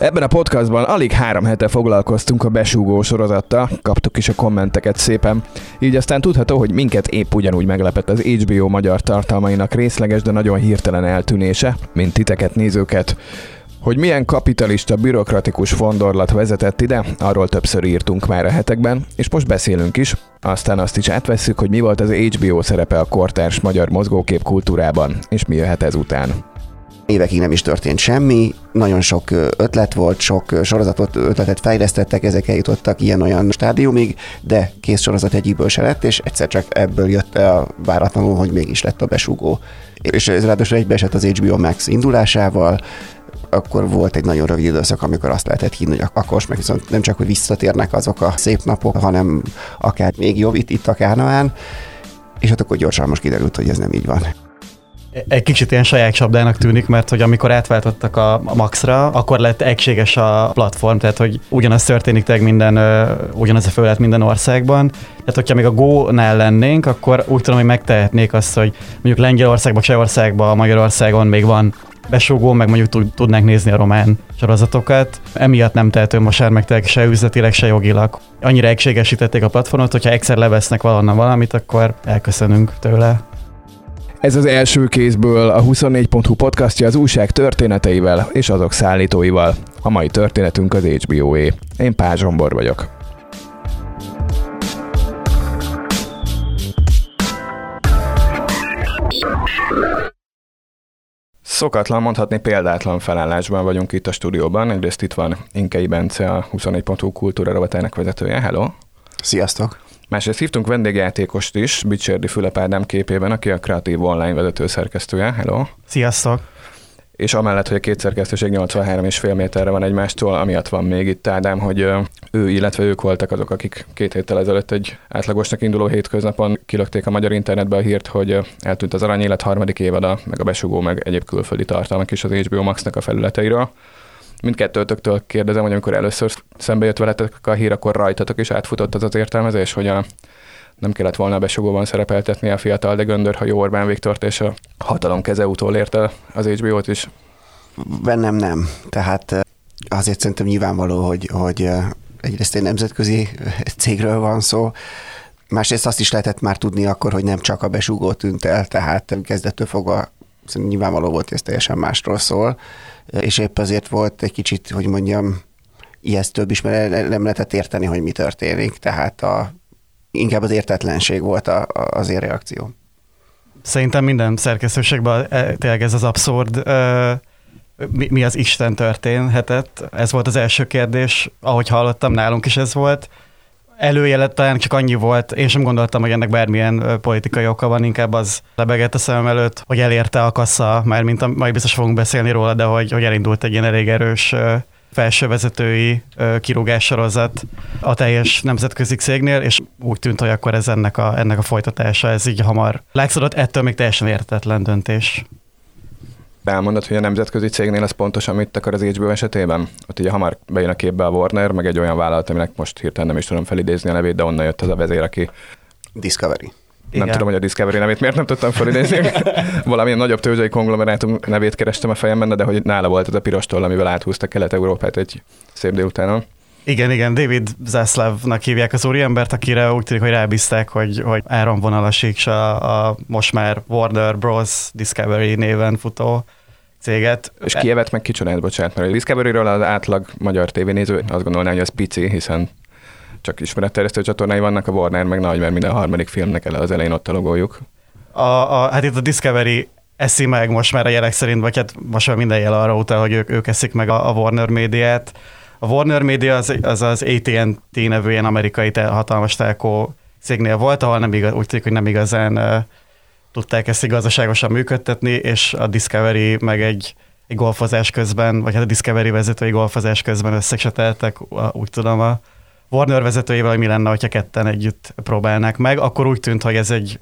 Ebben a podcastban alig három hete foglalkoztunk a besúgó sorozattal, kaptuk is a kommenteket szépen, így aztán tudható, hogy minket épp ugyanúgy meglepett az HBO magyar tartalmainak részleges, de nagyon hirtelen eltűnése, mint titeket nézőket. Hogy milyen kapitalista, bürokratikus fondorlat vezetett ide, arról többször írtunk már a hetekben, és most beszélünk is, aztán azt is átvesszük, hogy mi volt az HBO szerepe a kortárs magyar mozgókép kultúrában, és mi jöhet ezután évekig nem is történt semmi, nagyon sok ötlet volt, sok sorozatot, ötletet fejlesztettek, ezek eljutottak ilyen-olyan stádiumig, de kész sorozat egyikből se lett, és egyszer csak ebből jött a váratlanul, hogy mégis lett a besugó. És ez ráadásul egybeesett az HBO Max indulásával, akkor volt egy nagyon rövid időszak, amikor azt lehetett hinni, hogy akkor most meg viszont nem csak, hogy visszatérnek azok a szép napok, hanem akár még jobb itt, itt a Kánaán, és hát akkor gyorsan most kiderült, hogy ez nem így van egy kicsit ilyen saját csapdának tűnik, mert hogy amikor átváltottak a Maxra, akkor lett egységes a platform, tehát hogy ugyanaz történik tényleg minden, ugyanaz a fölött minden országban. Tehát, hogyha még a Go-nál lennénk, akkor úgy tudom, hogy megtehetnék azt, hogy mondjuk Lengyelországban, Csehországban, Magyarországon még van besúgó, meg mondjuk tudnánk nézni a román sorozatokat. Emiatt nem tehető most már meg se üzletileg, se jogilag. Annyira egységesítették a platformot, hogyha egyszer levesznek valonnan valamit, akkor elköszönünk tőle. Ez az első kézből a 24.hu podcastja az újság történeteivel és azok szállítóival. A mai történetünk az HBO-é. Én Pázs Zsombor vagyok. Szokatlan, mondhatni példátlan felállásban vagyunk itt a stúdióban. Egyrészt itt van Inkei Bence, a 24.hu kultúra rovatának vezetője. Hello! Sziasztok! Másrészt hívtunk vendégjátékost is, Bicsérdi Fülep Ádám képében, aki a kreatív online vezető szerkesztője. Hello! Sziasztok! És amellett, hogy a két szerkesztőség 83,5 méterre van egymástól, amiatt van még itt Ádám, hogy ő, illetve ők voltak azok, akik két héttel ezelőtt egy átlagosnak induló hétköznapon kilökték a magyar internetbe a hírt, hogy eltűnt az Aranyélet harmadik évada, meg a besugó, meg egyéb külföldi tartalmak is az HBO Max-nak a felületeiről mindkettőtöktől kérdezem, hogy amikor először szembe jött veletek a hír, akkor rajtatok is átfutott az az értelmezés, hogy a, nem kellett volna besugóban szerepeltetni a fiatal, de göndörhajó Orbán Viktort, és a hatalom keze utól érte az HBO-t is. Bennem nem. Tehát eh, azért szerintem nyilvánvaló, hogy, hogy egyrészt egy nemzetközi cégről van szó, másrészt azt is lehetett már tudni akkor, hogy nem csak a besugó tűnt el, tehát kezdettől fogva nyilvánvaló volt, hogy ez teljesen másról szól és épp azért volt egy kicsit, hogy mondjam, ijesztőbb is, mert nem lehetett érteni, hogy mi történik, tehát a, inkább az értetlenség volt a, a, az én reakció. Szerintem minden szerkesztőségben e, tényleg ez az abszurd, mi, mi az Isten történhetett? Ez volt az első kérdés, ahogy hallottam, nálunk is ez volt előjelet talán csak annyi volt, én sem gondoltam, hogy ennek bármilyen politikai oka van, inkább az lebegett a szemem előtt, hogy elérte a kassa, már mint a, majd biztos fogunk beszélni róla, de hogy, hogy elindult egy ilyen elég erős felsővezetői kirúgás sorozat a teljes nemzetközi cégnél, és úgy tűnt, hogy akkor ez ennek a, ennek a folytatása, ez így hamar. Látszódott, ettől még teljesen értetlen döntés elmondod, hogy a nemzetközi cégnél az pontosan mit akar az HBO esetében? Ott ugye hamar bejön a képbe a Warner, meg egy olyan vállalat, aminek most hirtelen nem is tudom felidézni a nevét, de onnan jött az a vezér, aki... Discovery. Nem Igen. tudom, hogy a Discovery nevét miért nem tudtam felidézni. Valamilyen nagyobb tőzsdei konglomerátum nevét kerestem a fejemben, de hogy nála volt ez a piros toll, amivel áthúzta Kelet-Európát egy szép délutánon. Igen, igen, David Zaslavnak hívják az úriembert, akire úgy tűnik, hogy rábízták, hogy, hogy áramvonalasítsa a most már Warner Bros. Discovery néven futó céget. És kievet meg kicsodát, bocsánat, mert a Discovery-ről az átlag magyar tévénéző azt gondolná, hogy az pici, hiszen csak ismeretterjesztő csatornái vannak, a Warner meg nagy, mert minden harmadik filmnek ele az elején ott a logójuk. A, a, hát itt a Discovery eszi meg most már a jelek szerint, vagy hát most már minden jel arra utal, hogy ők, ők eszik meg a, a Warner médiát. A Warner Media az az, az AT&T nevű ilyen amerikai te, hatalmas telkó cégnél volt, ahol nem igaz, úgy tűnik, hogy nem igazán uh, tudták ezt gazdaságosan működtetni, és a Discovery meg egy, egy golfozás közben, vagy hát a Discovery vezetői golfozás közben összeseteltek, úgy tudom, a Warner vezetőjével, hogy mi lenne, hogyha ketten együtt próbálnák meg, akkor úgy tűnt, hogy ez egy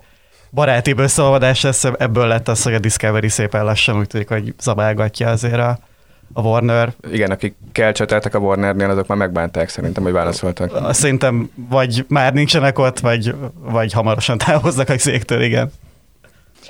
baráti összeolvadás lesz, ebből lett az, hogy a Discovery szépen lassan úgy tűnik, hogy zabálgatja azért a, a Warner. Igen, akik kelcseteltek a Warnernél, azok már megbánták szerintem, hogy válaszoltak. Szerintem vagy már nincsenek ott, vagy, vagy hamarosan távoznak a széktől, igen.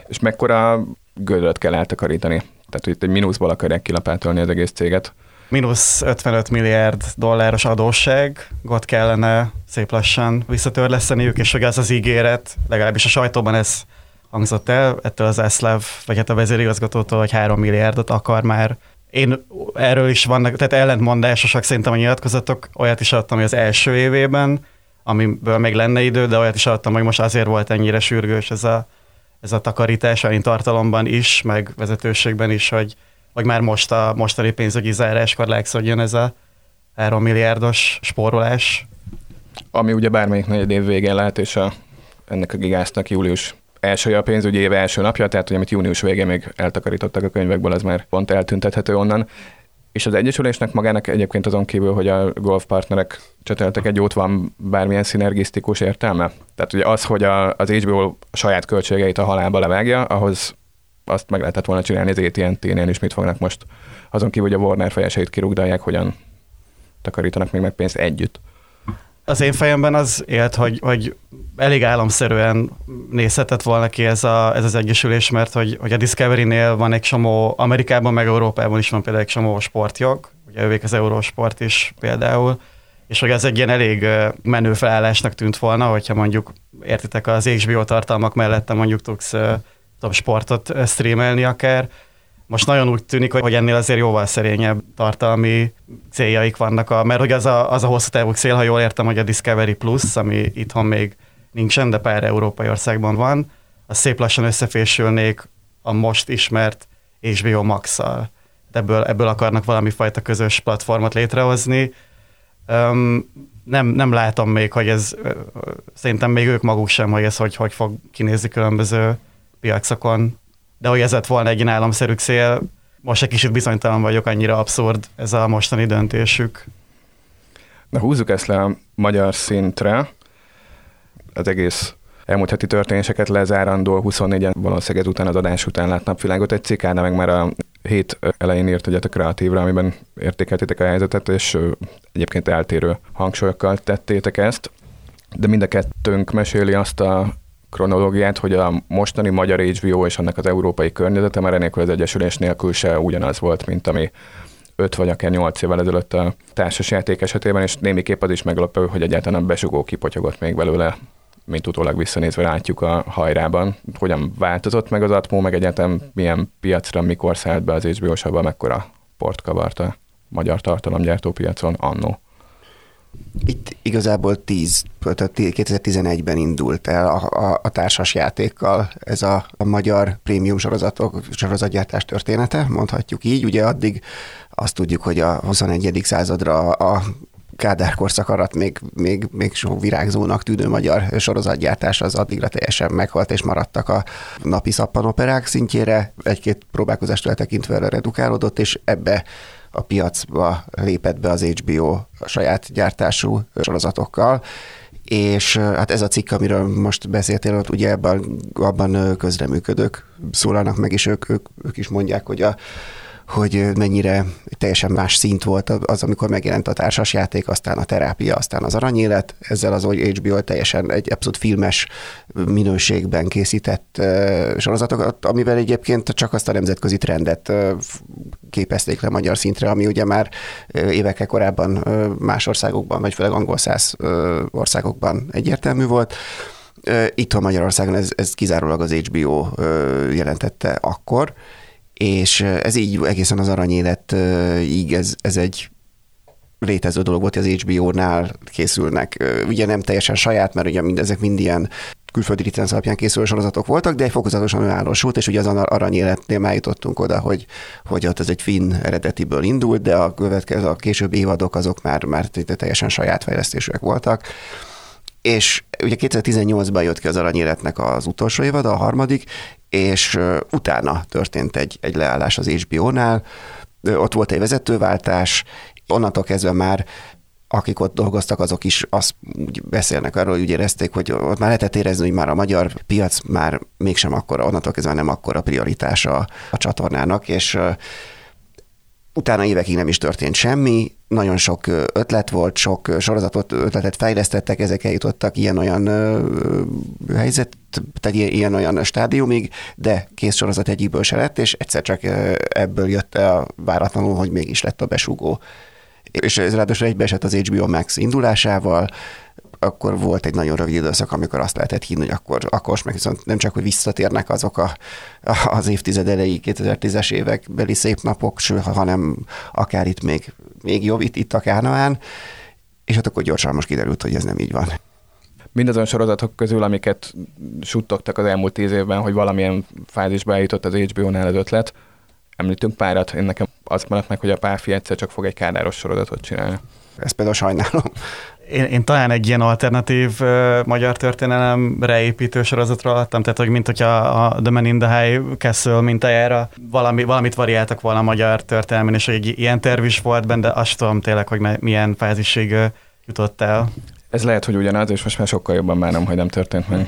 És mekkora gödröt kell eltakarítani? Tehát, hogy itt egy mínuszból akarják kilapátolni az egész céget. mínusz 55 milliárd dolláros adósságot kellene szép lassan visszatörleszteniük, és hogy ez az ígéret, legalábbis a sajtóban ez hangzott el, ettől az Eszlev, vagy hát a vezérigazgatótól, hogy 3 milliárdot akar már. Én erről is vannak, tehát ellentmondásosak szerintem a nyilatkozatok, olyat is adtam, hogy az első évében, amiből még lenne idő, de olyat is adtam, hogy most azért volt ennyire sürgős ez a, ez a takarítás, a tartalomban is, meg vezetőségben is, hogy, hogy már most a mostani pénzügyi záráskor legszodjon ez a 3 milliárdos spórolás. Ami ugye bármelyik negyed év végén lehet, és a, ennek a gigásznak július első a pénzügyi év első napja, tehát hogy amit június végén még eltakarítottak a könyvekből, az már pont eltüntethető onnan. És az Egyesülésnek magának egyébként azon kívül, hogy a golfpartnerek cseteltek egy jót, van bármilyen szinergisztikus értelme? Tehát ugye az, hogy a, az HBO saját költségeit a halálba levágja, ahhoz azt meg lehetett volna csinálni az AT&T-nél is, mit fognak most azon kívül, hogy a Warner fejeseit kirúgdalják, hogyan takarítanak még meg pénzt együtt. Az én fejemben az élt, hogy, hogy elég államszerűen nézhetett volna ki ez, a, ez az egyesülés, mert hogy, hogy a Discovery-nél van egy csomó, Amerikában meg Európában is van például egy csomó sportjog, ugye ővék az Eurosport is például, és hogy ez egy ilyen elég menő felállásnak tűnt volna, hogyha mondjuk értitek az HBO tartalmak mellette mondjuk tudsz tudom, sportot streamelni akár. Most nagyon úgy tűnik, hogy ennél azért jóval szerényebb tartalmi céljaik vannak, a, mert hogy az a, az a hosszú távú cél, ha jól értem, hogy a Discovery Plus, ami itthon még nincsen, de pár európai országban van, az szép lassan összefésülnék a most ismert HBO Max-szal. Ebből, ebből akarnak valami fajta közös platformot létrehozni. Um, nem, nem látom még, hogy ez, szerintem még ők maguk sem, hogy ez hogy, hogy fog kinézni különböző piacokon. De hogy ez lett volna egy ilyen államszerű cél, most egy kicsit bizonytalan vagyok, annyira abszurd ez a mostani döntésük. Na húzzuk ezt le a magyar szintre. Az egész elmúlt heti történéseket lezárandó 24-en valószínűleg után az adás után lát napvilágot. Egy cikk meg már a hét elején írt egyet a kreatívra, amiben értékeltétek a helyzetet, és egyébként eltérő hangsúlyokkal tettétek ezt. De mind a kettőnk meséli azt a kronológiát, hogy a mostani magyar HBO és annak az európai környezete már enélkül az Egyesülés nélkül se ugyanaz volt, mint ami 5 vagy akár 8 évvel ezelőtt a társasjáték esetében, és némiképp az is meglepő, hogy egyáltalán a besugó kipotyogott még belőle, mint utólag visszanézve látjuk a hajrában. Hogyan változott meg az Atmó, meg egyáltalán milyen piacra, mikor szállt be az HBO-saba, mekkora port kavart a magyar tartalomgyártó piacon annó. Itt igazából 10, 2011-ben indult el a, a, a társas játékkal ez a, a magyar prémium sorozatok, sorozatgyártás története, mondhatjuk így. Ugye addig azt tudjuk, hogy a 21. századra a Kádár korszak alatt még, még, még sok virágzónak tűnő magyar sorozatgyártás az addigra teljesen meghalt, és maradtak a napi szappanoperák szintjére. Egy-két próbálkozást eltekintve redukálódott, és ebbe a piacba lépett be az HBO a saját gyártású sorozatokkal, és hát ez a cikk, amiről most beszéltél, ott ugye ebben, abban közreműködők szólalnak meg, és ők, ők, ők is mondják, hogy a hogy mennyire teljesen más szint volt az, amikor megjelent a társasjáték, aztán a terápia, aztán az aranyélet. Ezzel az HBO teljesen egy abszolút filmes minőségben készített sorozatokat, amivel egyébként csak azt a nemzetközi trendet képezték le magyar szintre, ami ugye már évekkel korábban más országokban, vagy főleg angol száz országokban egyértelmű volt. Itthon Magyarországon ez, ez kizárólag az HBO jelentette akkor, és ez így egészen az aranyéletig ez, ez egy létező dolog volt, az HBO-nál készülnek. Ugye nem teljesen saját, mert ugye mindezek mind ilyen külföldi licenc alapján készülő sorozatok voltak, de fokozatosan önállósult, és ugye az aranyéletnél már jutottunk oda, hogy, hogy ott ez egy finn eredetiből indult, de a következő, a későbbi évadok azok már, már teljesen saját fejlesztésűek voltak. És ugye 2018-ban jött ki az aranyéletnek az utolsó évad, a harmadik, és utána történt egy, egy leállás az HBO-nál, ott volt egy vezetőváltás, onnantól kezdve már akik ott dolgoztak, azok is azt úgy beszélnek arról, hogy úgy érezték, hogy ott már lehetett érezni, hogy már a magyar piac már mégsem akkora, onnantól kezdve nem akkora prioritása a csatornának, és utána évekig nem is történt semmi, nagyon sok ötlet volt, sok sorozatot, ötletet fejlesztettek, ezek eljutottak ilyen-olyan helyzet, tehát ilyen-olyan stádiumig, de kész sorozat egyikből se lett, és egyszer csak ebből jött a váratlanul, hogy mégis lett a besugó. És ez ráadásul egybeesett az HBO Max indulásával, akkor volt egy nagyon rövid időszak, amikor azt lehetett hinni, hogy akkor, akkor meg viszont nem csak, hogy visszatérnek azok a, az évtized elejé 2010-es évek beli szép napok, hanem akár itt még, még jobb, itt, itt a Kánaán, és hát akkor gyorsan most kiderült, hogy ez nem így van. Mindazon sorozatok közül, amiket suttogtak az elmúlt tíz évben, hogy valamilyen fázisba eljutott az HBO-nál az ötlet, említünk párat, én nekem az maradt meg, hogy a Páfi egyszer csak fog egy kádáros sorozatot csinálni. Ezt például sajnálom én, én talán egy ilyen alternatív uh, magyar történelemre építő sorozatra adtam, tehát hogy mint hogyha a The Man in the High Castle mintájára valami, valamit variáltak volna a magyar történelmen, és egy ilyen terv is volt benne, de azt tudom tényleg, hogy milyen fázisig uh, jutott el. Ez lehet, hogy ugyanaz, és most már sokkal jobban bánom, hogy nem történt meg.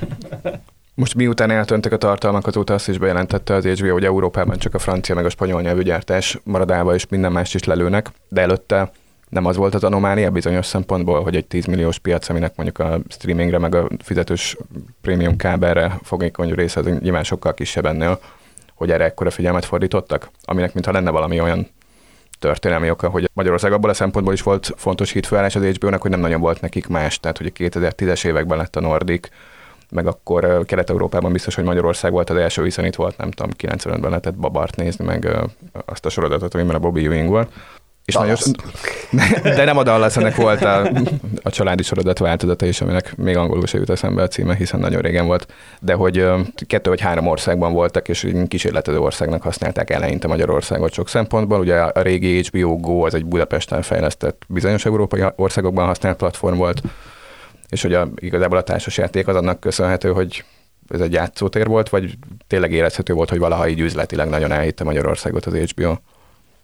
Most miután eltöntek a tartalmak, azóta azt is bejelentette az HBO, hogy Európában csak a francia meg a spanyol nyelvű gyártás maradálva és minden mást is lelőnek, de előtte nem az volt az anomália bizonyos szempontból, hogy egy 10 milliós piac, aminek mondjuk a streamingre, meg a fizetős prémium kábelre fogékony része az nyilván sokkal kisebb ennél, hogy erre ekkora figyelmet fordítottak, aminek mintha lenne valami olyan történelmi oka, hogy Magyarország abból a szempontból is volt fontos hitfőállás az HBO-nak, hogy nem nagyon volt nekik más, tehát hogy a 2010-es években lett a Nordic, meg akkor Kelet-Európában biztos, hogy Magyarország volt az első, hiszen itt volt, nem tudom, 95-ben lehetett Babart nézni, meg azt a sorozatot, amiben a Bobby Ewing volt. És nagyon, de nem a Dallas, ennek volt a, a családi sorozat változata is, aminek még angolul se jut eszembe a címe, hiszen nagyon régen volt. De hogy kettő vagy három országban voltak, és kísérletező országnak használták eleinte Magyarországot sok szempontból. Ugye a régi HBO Go az egy Budapesten fejlesztett bizonyos európai országokban használt platform volt, és hogy a, igazából a társasjáték az annak köszönhető, hogy ez egy játszótér volt, vagy tényleg érezhető volt, hogy valaha így üzletileg nagyon elhitte Magyarországot az HBO?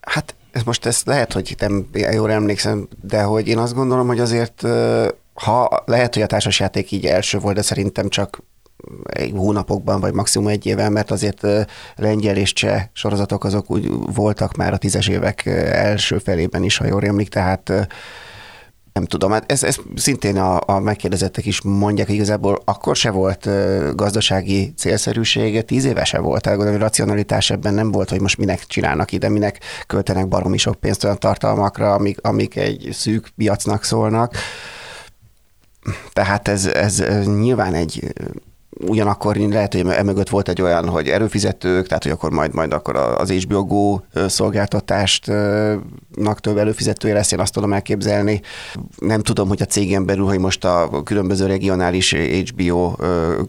Hát ez most ez lehet, hogy nem jól emlékszem, de hogy én azt gondolom, hogy azért, ha lehet, hogy a társasjáték így első volt, de szerintem csak egy hónapokban, vagy maximum egy éven, mert azért lengyel és cseh sorozatok azok úgy voltak már a tízes évek első felében is, ha jól emlik, tehát nem tudom, hát ez, ez szintén a, a megkérdezettek is mondják, hogy igazából akkor se volt gazdasági célszerűsége, tíz éve se volt. Tehát hogy racionalitás ebben nem volt, hogy most minek csinálnak ide, minek költenek baromi sok pénzt olyan tartalmakra, amik, amik egy szűk piacnak szólnak. Tehát ez, ez nyilván egy ugyanakkor lehet, hogy emögött volt egy olyan, hogy előfizetők, tehát hogy akkor majd, majd akkor az HBO Go szolgáltatástnak több előfizetője lesz, én azt tudom elképzelni. Nem tudom, hogy a cégen belül, hogy most a különböző regionális HBO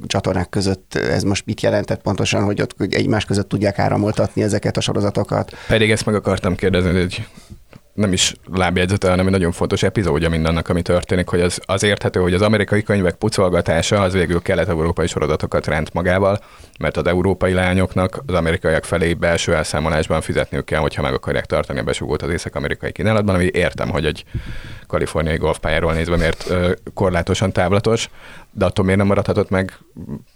csatornák között ez most mit jelentett pontosan, hogy ott egymás között tudják áramoltatni ezeket a sorozatokat. Pedig ezt meg akartam kérdezni, hogy nem is lábjegyzete, hanem egy nagyon fontos epizódja mindannak, ami történik, hogy az, az érthető, hogy az amerikai könyvek pucolgatása az végül kelet-európai sorozatokat rend magával, mert az európai lányoknak az amerikaiak felé belső elszámolásban fizetniük kell, hogyha meg akarják tartani a besugót az észak-amerikai kínálatban, ami értem, hogy egy kaliforniai golfpályáról nézve miért korlátosan távlatos, de attól miért nem maradhatott meg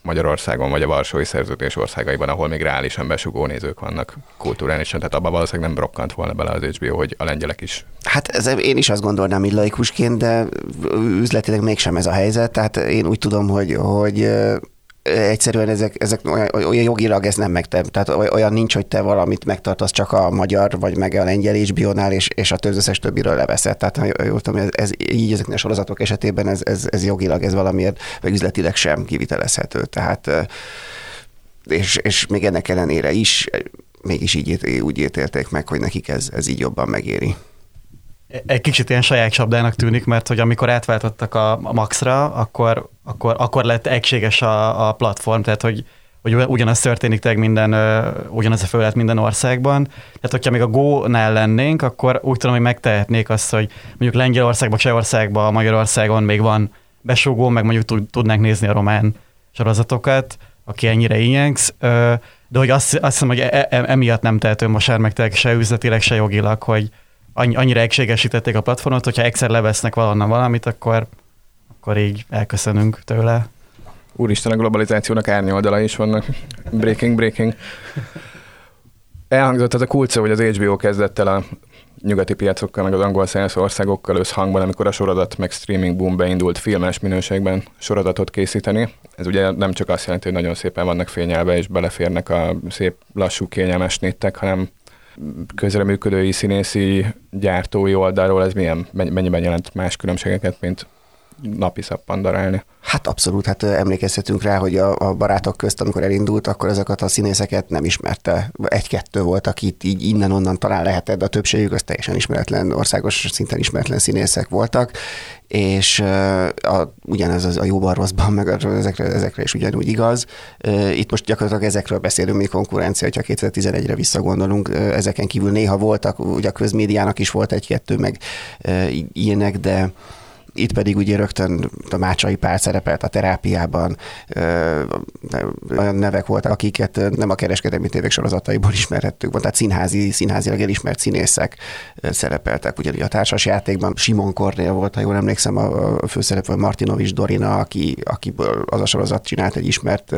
Magyarországon vagy a Varsói Szerződés országaiban, ahol még reálisan besugó nézők vannak kulturálisan, tehát abban valószínűleg nem brokkant volna bele az HBO, hogy a lengyelek is. Hát ez, én is azt gondolnám így laikusként, de üzletileg mégsem ez a helyzet, tehát én úgy tudom, hogy, hogy egyszerűen ezek, ezek olyan, olyan jogilag ez nem megtem. Tehát olyan nincs, hogy te valamit megtartasz csak a magyar, vagy meg a lengyel HBO-nál, és, és a összes többiről leveszed. Tehát ha jól tudom, ez, ez, így ezeknél a sorozatok esetében ez, ez, ez jogilag, ez valamiért, vagy üzletileg sem kivitelezhető. Tehát és, és még ennek ellenére is mégis így úgy ítélték meg, hogy nekik ez, ez így jobban megéri egy kicsit ilyen saját csapdának tűnik, mert hogy amikor átváltottak a Maxra, akkor, akkor, akkor lett egységes a, a platform, tehát hogy, hogy ugyanaz történik tényleg minden, ugyanaz a felület minden országban. Tehát, hogyha még a Go-nál lennénk, akkor úgy tudom, hogy megtehetnék azt, hogy mondjuk Lengyelországban, Csehországban, Magyarországon még van besugó, meg mondjuk tudnánk nézni a román sorozatokat, aki ennyire ilyenksz, de hogy azt, azt hiszem, hogy e, e, emiatt nem tehető most már meg se üzletileg, se jogilag, hogy, annyira egységesítették a platformot, hogyha egyszer levesznek valonnan valamit, akkor, akkor így elköszönünk tőle. Úristen, a globalizációnak árnyoldala is vannak. Breaking, breaking. Elhangzott az a kulcsa, hogy az HBO kezdett el a nyugati piacokkal, meg az angol száz országokkal összhangban, amikor a sorozat meg streaming boom beindult filmes minőségben sorozatot készíteni. Ez ugye nem csak azt jelenti, hogy nagyon szépen vannak fényelve és beleférnek a szép lassú kényelmes néttek, hanem közreműködői, színészi, gyártói oldalról ez milyen, mennyiben jelent más különbségeket, mint napi szappan darálni. Hát abszolút, hát emlékezhetünk rá, hogy a, a barátok közt, amikor elindult, akkor ezeket a színészeket nem ismerte. Egy-kettő volt, akit így innen-onnan talán lehetett, de a többségük az teljesen ismeretlen, országos szinten ismeretlen színészek voltak, és a, ugyanez az a jóban rosszban, meg ezekre, ezekre is ugyanúgy igaz. Itt most gyakorlatilag ezekről beszélünk, mi konkurencia, hogyha 2011-re visszagondolunk, ezeken kívül néha voltak, ugye a közmédiának is volt egy-kettő, meg ilyenek, de itt pedig ugye rögtön a Mácsai Pál szerepelt a terápiában, olyan nevek voltak, akiket nem a kereskedelmi tévék sorozataiból ismerhettük, tehát színházi, színházilag elismert színészek szerepeltek. Ugye a társas játékban Simon Kornél volt, ha jól emlékszem, a főszereplő Martinovics Dorina, aki, akiből az a sorozat csinált egy ismert,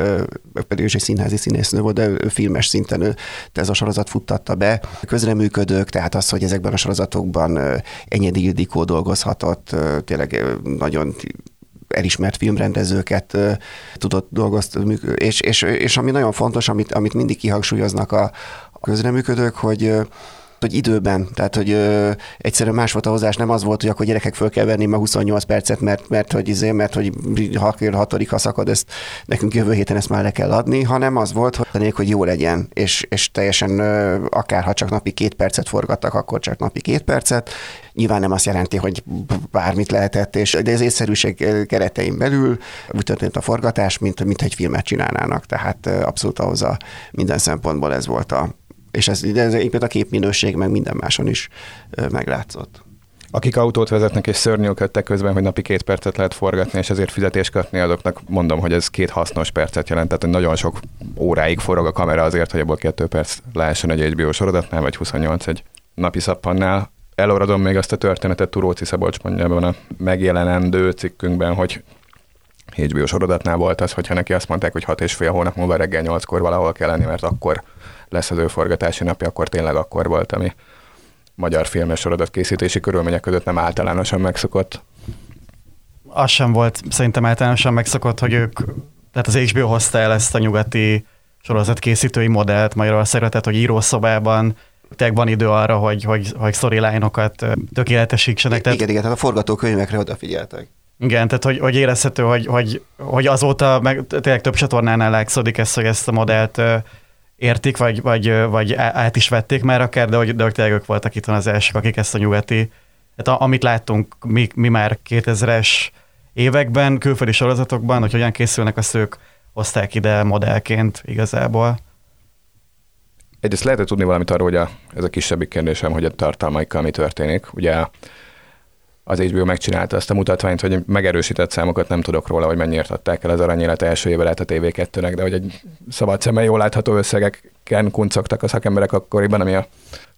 pedig is egy színházi színésznő volt, de ő filmes szinten ő, ez a sorozat futtatta be. Közreműködők, tehát az, hogy ezekben a sorozatokban Enyedi Ildikó dolgozhatott, tényleg tényleg nagyon elismert filmrendezőket tudott dolgozni, és, és, és ami nagyon fontos, amit, amit mindig kihangsúlyoznak a, a közreműködők, hogy hogy időben, tehát hogy ö, egyszerűen más volt a hozás, nem az volt, hogy akkor gyerekek föl kell venni ma 28 percet, mert, mert hogy izé, mert hogy ha hatodik, ha szakad, ezt nekünk jövő héten ezt már le kell adni, hanem az volt, hogy, hogy jó legyen, és, és teljesen ö, akár ha csak napi két percet forgattak, akkor csak napi két percet. Nyilván nem azt jelenti, hogy bármit lehetett, és, de az észszerűség keretein belül úgy történt a forgatás, mint, mint egy filmet csinálnának, tehát abszolút ahhoz a minden szempontból ez volt a, és ez, ez a képminőség meg minden máson is meglátszott. Akik autót vezetnek és szörnyűködtek közben, hogy napi két percet lehet forgatni, és ezért fizetést kapni, azoknak mondom, hogy ez két hasznos percet jelent, tehát hogy nagyon sok óráig forog a kamera azért, hogy abból kettő perc lehessen egy HBO sorozatnál, vagy 28 egy napi szappannál. Eloradom még azt a történetet, Turóci Szabolcs mondja ebben a megjelenendő cikkünkben, hogy HBO sorozatnál volt az, hogyha neki azt mondták, hogy hat és fél hónap múlva reggel nyolckor valahol kell lenni, mert akkor lesz az ő forgatási napja, akkor tényleg akkor volt, ami magyar filmes sorozat készítési körülmények között nem általánosan megszokott. Az sem volt szerintem általánosan megszokott, hogy ők, tehát az HBO hozta el ezt a nyugati sorozatkészítői modellt Magyarországra, tehát hogy írószobában tényleg van idő arra, hogy, hogy, hogy storyline-okat tökéletesítsenek. Tehát... Igen, igen, tehát a forgatókönyvekre odafigyeltek. Igen, tehát hogy, hogy érezhető, hogy, hogy, hogy azóta meg tényleg több csatornánál látszódik ezt, hogy ezt a modellt értik, vagy, vagy, vagy át is vették már akár, de hogy, de hogy tényleg ők voltak itt az elsők, akik ezt a nyugati, tehát amit láttunk mi, mi már 2000-es években, külföldi sorozatokban, hogy hogyan készülnek, azt ők hozták ide modellként igazából. Egyrészt lehet tudni valamit arról, hogy a, ez a kisebbik kérdésem, hogy a tartalmaikkal mi történik. Ugye az HBO megcsinálta azt a mutatványt, hogy megerősített számokat nem tudok róla, hogy mennyiért adták el az aranyélet első éve a TV2-nek, de hogy egy szabad szemmel jól látható összegeken kuncogtak a szakemberek akkoriban, ami a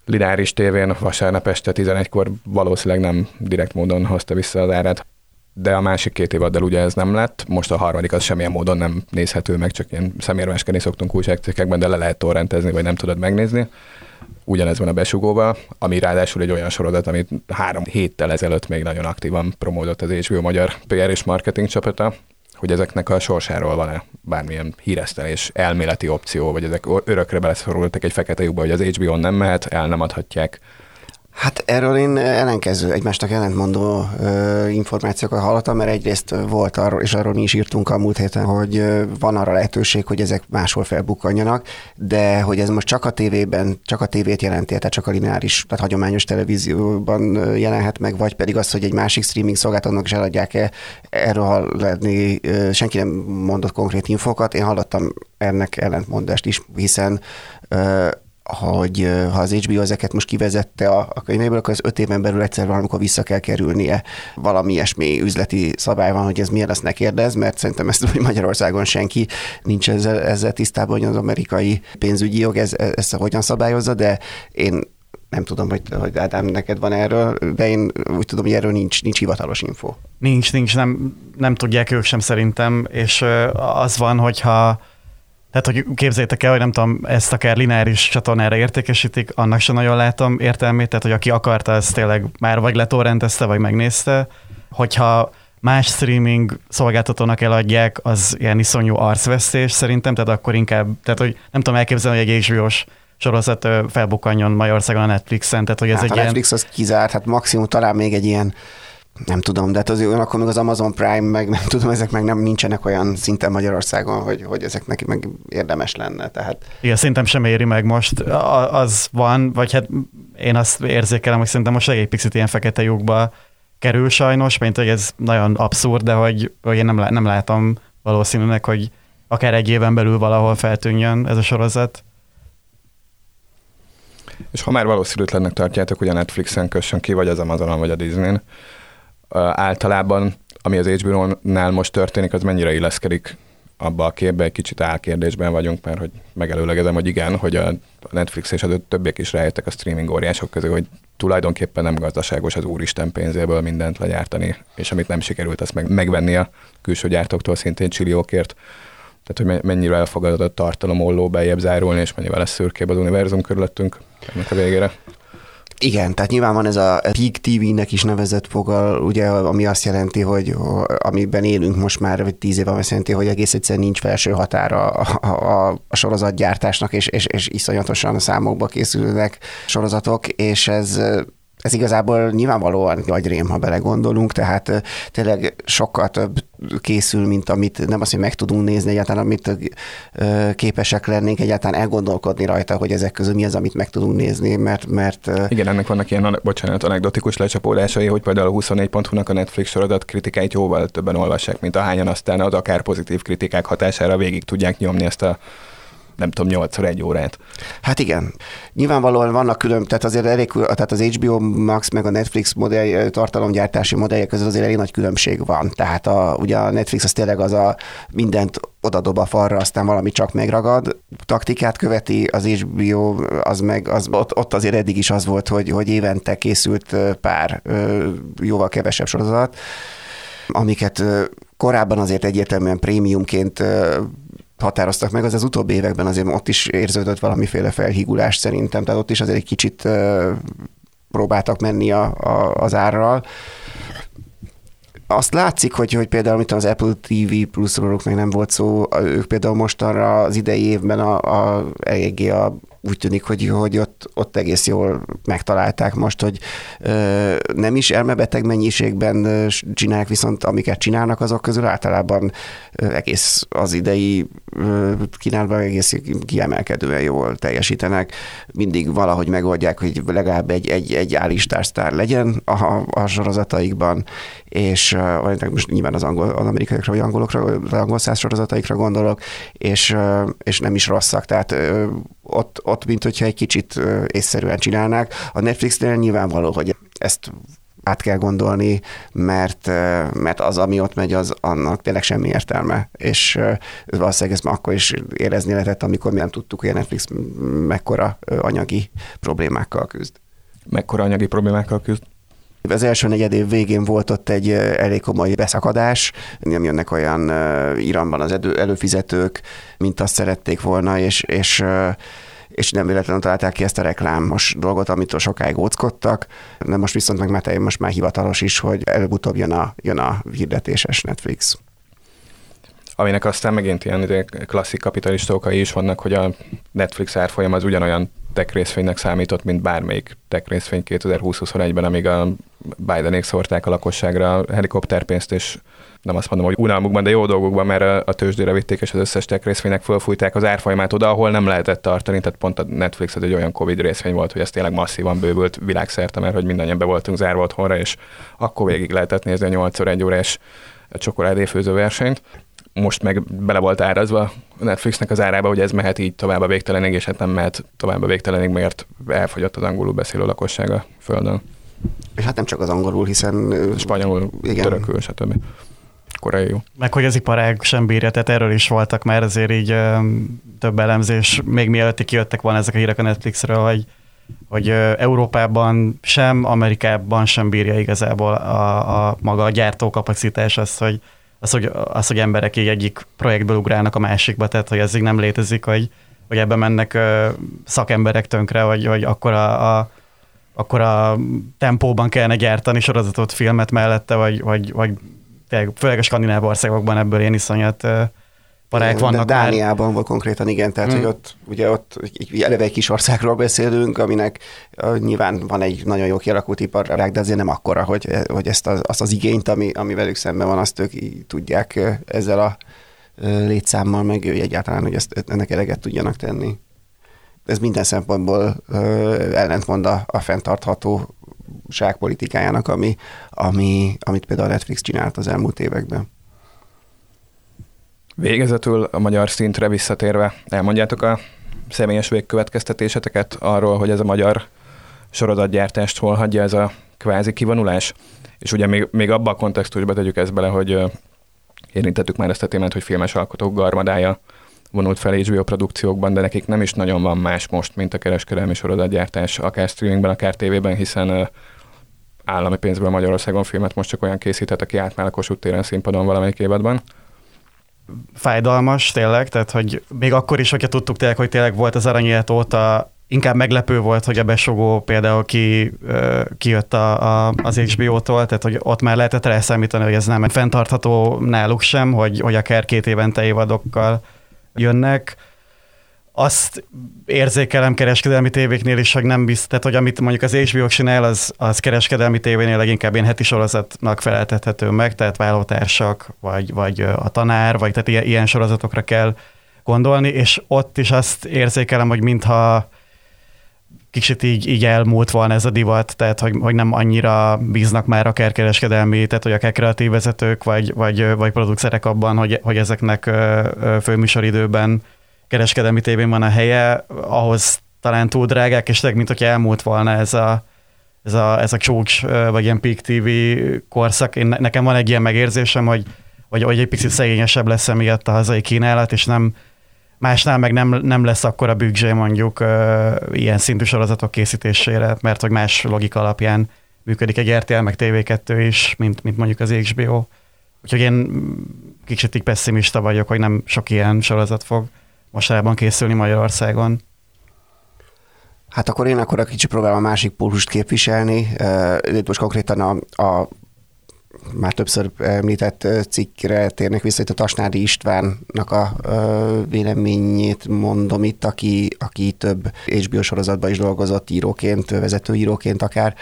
lineáris tévén vasárnap este 11-kor valószínűleg nem direkt módon hozta vissza az árát. De a másik két évaddal ugye ez nem lett, most a harmadik az semmilyen módon nem nézhető meg, csak ilyen szemérmeskedni szoktunk újságcikkekben, de le lehet torrentezni, vagy nem tudod megnézni ugyanez van a besugóval, ami ráadásul egy olyan sorozat, amit három héttel ezelőtt még nagyon aktívan promódott az HBO magyar PR és marketing csapata, hogy ezeknek a sorsáról van-e bármilyen híresztelés, elméleti opció, vagy ezek örökre beleszorultak egy fekete lyukba, hogy az HBO-n nem mehet, el nem adhatják Hát erről én ellenkező, egymásnak ellentmondó ö, információkat hallottam, mert egyrészt volt arról, és arról mi is írtunk a múlt héten, hogy van arra lehetőség, hogy ezek máshol felbukkanjanak, de hogy ez most csak a tévében, csak a tévét jelenti, tehát csak a lineáris, tehát hagyományos televízióban jelenhet meg, vagy pedig az, hogy egy másik streaming szolgáltatónak is eladják-e, erről hallani, senki nem mondott konkrét infokat, én hallottam ennek ellentmondást is, hiszen hogy ha az HBO ezeket most kivezette a, a könyvéből, akkor az öt éven belül egyszer valamikor vissza kell kerülnie. Valami ilyesmi üzleti szabály van, hogy ez miért azt ne kérdez, mert szerintem ezt hogy Magyarországon senki nincs ezzel, ezzel tisztában, hogy az amerikai pénzügyi jog ez, ezt hogyan szabályozza, de én nem tudom, hogy, hogy Ádám, neked van erről, de én úgy tudom, hogy erről nincs, nincs hivatalos info. Nincs, nincs, nem, nem tudják ők sem szerintem, és az van, hogyha Tehát, hogy képzeljétek el, hogy nem tudom, ezt akár lineáris csatornára értékesítik, annak sem nagyon látom értelmét, tehát, hogy aki akarta, ez tényleg már vagy letorrentezte, vagy megnézte. Hogyha más streaming szolgáltatónak eladják, az ilyen iszonyú arcvesztés szerintem, tehát akkor inkább, tehát hogy nem tudom elképzelni, hogy egy hbo sorozat felbukkanjon Magyarországon a Netflixen, tehát hogy ez hát egy a ilyen... Netflix az kizárt, hát maximum talán még egy ilyen nem tudom, de hát az akkor még az Amazon Prime, meg nem tudom, ezek meg nem nincsenek olyan szinten Magyarországon, hogy, hogy ezek neki meg érdemes lenne. Tehát... Igen, szerintem sem éri meg most. Az van, vagy hát én azt érzékelem, hogy szerintem most egy picit ilyen fekete lyukba kerül sajnos, mint hogy ez nagyon abszurd, de hogy, hogy én nem, nem látom valószínűleg, hogy akár egy éven belül valahol feltűnjön ez a sorozat. És ha már valószínűtlennek tartjátok, hogy a Netflixen kössön ki, vagy az Amazonon, vagy a Disney-n, általában, ami az HBO-nál most történik, az mennyire illeszkedik abba a képbe, egy kicsit álkérdésben vagyunk, mert hogy megelőlegezem, hogy igen, hogy a Netflix és a többiek is rájöttek a streaming óriások közül, hogy tulajdonképpen nem gazdaságos az úristen pénzéből mindent legyártani, és amit nem sikerült, azt meg, megvenni a külső gyártóktól szintén csilliókért. Tehát, hogy mennyire elfogadott tartalom olló bejebb zárulni, és mennyivel lesz szürkébb az univerzum körülöttünk ennek a végére. Igen, tehát nyilván van ez a Peak TV-nek is nevezett fogal, ugye, ami azt jelenti, hogy amiben élünk most már, vagy tíz éve azt jelenti, hogy egész egyszerűen nincs felső határa a, a, a sorozatgyártásnak, és, és, és iszonyatosan a számokba készülnek sorozatok, és ez ez igazából nyilvánvalóan nagy rém, ha belegondolunk, tehát tényleg sokkal több készül, mint amit nem azt, hogy meg tudunk nézni egyáltalán, amit képesek lennénk egyáltalán elgondolkodni rajta, hogy ezek közül mi az, amit meg tudunk nézni, mert... mert Igen, ennek vannak ilyen, bocsánat, anekdotikus lecsapódásai, hogy például a 24.hu-nak a Netflix sorozat kritikáit jóval többen olvassák, mint ahányan aztán az akár pozitív kritikák hatására végig tudják nyomni ezt a nem tudom, 8 egy órát. Hát igen. Nyilvánvalóan vannak külön, tehát azért elég, tehát az HBO Max meg a Netflix modell, tartalomgyártási modellje között azért elég nagy különbség van. Tehát a, ugye a Netflix az tényleg az a mindent odadob a falra, aztán valami csak megragad, taktikát követi, az HBO az meg, az, ott, ott azért eddig is az volt, hogy, hogy évente készült pár jóval kevesebb sorozat, amiket korábban azért egyértelműen prémiumként határoztak meg, az az utóbbi években azért ott is érződött valamiféle felhígulás szerintem, tehát ott is azért egy kicsit próbáltak menni a, a, az árral. Azt látszik, hogy, hogy például amit az Apple TV Plus-ról meg nem volt szó, ők például most arra az idei évben a, a, eléggé a úgy tűnik, hogy, hogy ott, ott egész jól megtalálták most, hogy ö, nem is elmebeteg mennyiségben csinálják, viszont amiket csinálnak azok közül általában egész az idei kínálatban egész kiemelkedően jól teljesítenek. Mindig valahogy megoldják, hogy legalább egy, egy, egy állistársztár legyen a, a sorozataikban, és uh, most nyilván az, angol, az amerikaiakra vagy angolokra, az angol száz sorozataikra gondolok, és, és nem is rosszak, tehát ott, ott mint hogyha egy kicsit észszerűen csinálnák. A Netflixnél nyilvánvaló, hogy ezt át kell gondolni, mert, mert az, ami ott megy, az annak tényleg semmi értelme. És valószínűleg ezt akkor is érezni lehetett, amikor mi nem tudtuk, hogy a Netflix mekkora anyagi problémákkal küzd. Mekkora anyagi problémákkal küzd? Az első negyed év végén volt ott egy elég komoly beszakadás, nem jönnek olyan Iranban az előfizetők, mint azt szerették volna, és, és és nem véletlenül találták ki ezt a reklámos dolgot, amitől sokáig óckodtak, de most viszont meg Mete most már hivatalos is, hogy előbb-utóbb jön a, jön a hirdetéses Netflix. Aminek aztán megint ilyen klasszik kapitalista okai is vannak, hogy a Netflix árfolyam az ugyanolyan tech részvénynek számított, mint bármelyik tech részvény 2020-21-ben, amíg a Bidenék szórták a lakosságra helikopterpénzt, és nem azt mondom, hogy unalmukban, de jó dolgokban, mert a tőzsdére vitték, és az összes tech részvénynek fölfújták az árfolyamát oda, ahol nem lehetett tartani, tehát pont a Netflix az egy olyan Covid részvény volt, hogy ez tényleg masszívan bővült világszerte, mert hogy mindannyian be voltunk zárva otthonra, és akkor végig lehetett nézni a 8 1 órás csokoládéfőző versenyt most meg bele volt árazva a Netflixnek az árába, hogy ez mehet így tovább a végtelenig, és hát nem mehet tovább a végtelenig, mert elfogyott az angolul beszélő lakosság Földön. És hát nem csak az angolul, hiszen... Spanyolul, igen. törökül, stb. Korai jó. Meg hogy az iparág sem bírja, tehát erről is voltak már azért így ö, több elemzés, még mielőtt kijöttek volna ezek a hírek a Netflixről, hogy hogy Európában sem, Amerikában sem bírja igazából a, a maga a gyártókapacitás azt, hogy az, hogy, az, hogy emberek így egyik projektből ugrálnak a másikba, tehát hogy ez így nem létezik, hogy, hogy ebben mennek ö, szakemberek tönkre, vagy, vagy akkor a, a akkor a tempóban kellene gyártani sorozatot, filmet mellette, vagy, vagy, vagy főleg a skandináv országokban ebből ilyen iszonyat parák vannak. De Dániában volt konkrétan, igen, tehát hmm. hogy ott ugye ott eleve egy kis országról beszélünk, aminek uh, nyilván van egy nagyon jó kialakult iparág, de azért nem akkora, hogy, hogy ezt az, azt az igényt, ami, ami velük szemben van, azt ők tudják ezzel a létszámmal, meg egyáltalán, hogy ezt, ennek eleget tudjanak tenni. Ez minden szempontból ellentmond a, a fenntartható politikájának, ami, ami, amit például a Netflix csinált az elmúlt években. Végezetül a magyar szintre visszatérve, elmondjátok a személyes végkövetkeztetéseteket arról, hogy ez a magyar sorozatgyártást hol hagyja ez a kvázi kivonulás? És ugye még, még abba a kontextusba tegyük ezt bele, hogy érintettük már ezt a témát, hogy filmes alkotók garmadája vonult fel HBO produkciókban, de nekik nem is nagyon van más most, mint a kereskedelmi sorozatgyártás, akár streamingben, akár tévében, hiszen állami pénzből Magyarországon filmet most csak olyan készíthet, aki átmál a Kossuth téren színpadon valamelyik évadban. Fájdalmas tényleg, tehát hogy még akkor is, hogyha tudtuk tényleg, hogy tényleg volt az aranyélet óta, inkább meglepő volt, hogy a besogó például ki, kijött a, a, az HBO-tól, tehát hogy ott már lehetett rá számítani, hogy ez nem fenntartható náluk sem, hogy, hogy akár két évente évadokkal jönnek. Azt érzékelem kereskedelmi tévéknél is, hogy nem tehát hogy amit mondjuk az HBO csinál, az, az kereskedelmi tévénél leginkább ilyen heti sorozatnak feleltethető meg, tehát vállótársak, vagy, vagy a tanár, vagy tehát ilyen, ilyen sorozatokra kell gondolni, és ott is azt érzékelem, hogy mintha kicsit így, így elmúlt volna ez a divat, tehát hogy, hogy nem annyira bíznak már akár kereskedelmi, tehát hogy akár kreatív vezetők, vagy, vagy, vagy producerek abban, hogy, hogy ezeknek főműsoridőben kereskedelmi tévén van a helye, ahhoz talán túl drágák, és mint hogy elmúlt volna ez a, ez a, ez a csúcs, vagy ilyen Peak TV korszak. Én, nekem van egy ilyen megérzésem, hogy, hogy, hogy egy picit szegényesebb lesz emiatt a hazai kínálat, és nem, másnál meg nem, nem lesz akkor a büdzsé mondjuk uh, ilyen szintű sorozatok készítésére, mert hogy más logika alapján működik egy RTL, meg TV2 is, mint, mint mondjuk az HBO. Úgyhogy én kicsit így pessimista vagyok, hogy nem sok ilyen sorozat fog mostanában készülni Magyarországon? Hát akkor én akkor a kicsi próbálom a másik pólust képviselni. Itt most konkrétan a, a már többször említett cikkre térnek vissza, itt a Tasnádi Istvánnak a véleményét mondom itt, aki, aki több HBO sorozatban is dolgozott íróként, vezetőíróként akár,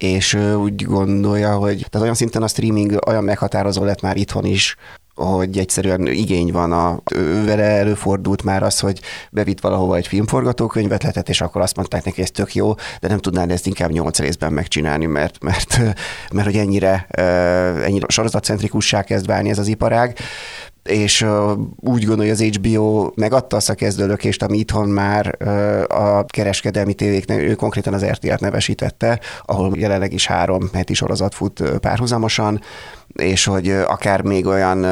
és úgy gondolja, hogy tehát olyan szinten a streaming olyan meghatározó lett már itthon is, hogy egyszerűen igény van a, vele előfordult már az, hogy bevitt valahova egy filmforgatókönyvet letett, és akkor azt mondták neki, ez tök jó, de nem tudnál ezt inkább nyolc részben megcsinálni, mert, mert, mert hogy ennyire, ennyire sorozatcentrikussá kezd válni ez az iparág és úgy gondolja az HBO megadta azt a kezdőlökést, ami itthon már a kereskedelmi tévéknek, ő konkrétan az RTL-t nevesítette, ahol jelenleg is három heti sorozat fut párhuzamosan, és hogy akár még olyan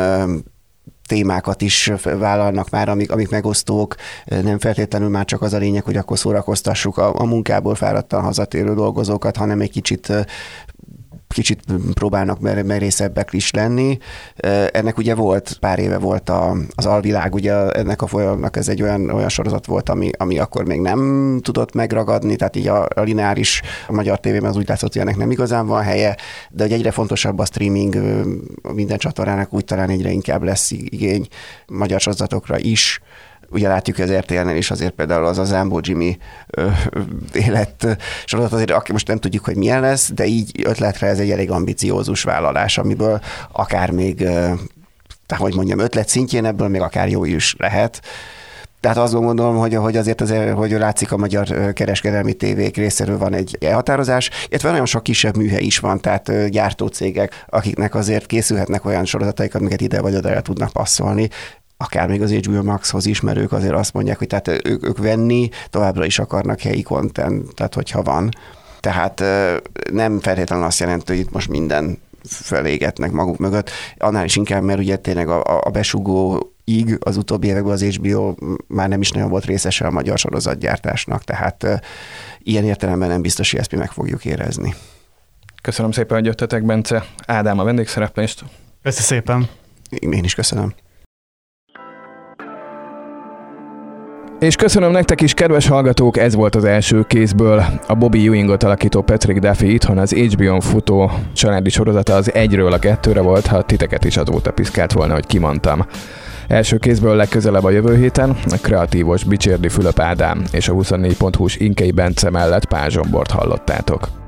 témákat is vállalnak már, amik, amik megosztók, nem feltétlenül már csak az a lényeg, hogy akkor szórakoztassuk a, a munkából fáradtan hazatérő dolgozókat, hanem egy kicsit kicsit próbálnak merészebbek is lenni. Ennek ugye volt, pár éve volt a, az alvilág, ugye ennek a folyamnak ez egy olyan, olyan sorozat volt, ami, ami akkor még nem tudott megragadni, tehát így a, a lineáris a magyar tévében az úgy látszott, hogy ennek nem igazán van helye, de hogy egyre fontosabb a streaming, minden csatornának úgy talán egyre inkább lesz igény magyar sorozatokra is, ugye látjuk az RTL-nél is azért például az a Zambo Jimmy ö, élet sorozat, azért aki most nem tudjuk, hogy milyen lesz, de így ötletre ez egy elég ambiciózus vállalás, amiből akár még, ö, hogy mondjam, ötlet szintjén ebből még akár jó is lehet. Tehát azt gondolom, hogy, hogy azért, azért hogy látszik a magyar kereskedelmi tévék részéről van egy elhatározás, illetve nagyon sok kisebb műhely is van, tehát gyártócégek, akiknek azért készülhetnek olyan sorozataik, amiket ide vagy oda tudnak passzolni akár még az HBO Maxhoz ismerők azért azt mondják, hogy tehát ők, ők venni továbbra is akarnak helyi content, tehát hogyha van. Tehát nem feltétlenül azt jelenti, hogy itt most minden felégetnek maguk mögött, annál is inkább, mert ugye tényleg a, a besugó ig az utóbbi években az HBO már nem is nagyon volt részese a magyar sorozatgyártásnak, tehát ilyen értelemben nem biztos, hogy ezt mi meg fogjuk érezni. Köszönöm szépen, hogy jöttetek, Bence. Ádám a vendégszereplést. Köszönöm szépen. Én is köszönöm. És köszönöm nektek is, kedves hallgatók, ez volt az első kézből. A Bobby Ewingot alakító Patrick Duffy itthon az HBO-n futó családi sorozata az egyről a kettőre volt, ha titeket is azóta piszkált volna, hogy kimondtam. Első kézből legközelebb a jövő héten a kreatívos Bicsérdi Fülöp Ádám és a 24.hu-s Inkei Bence mellett Pázsombort hallottátok.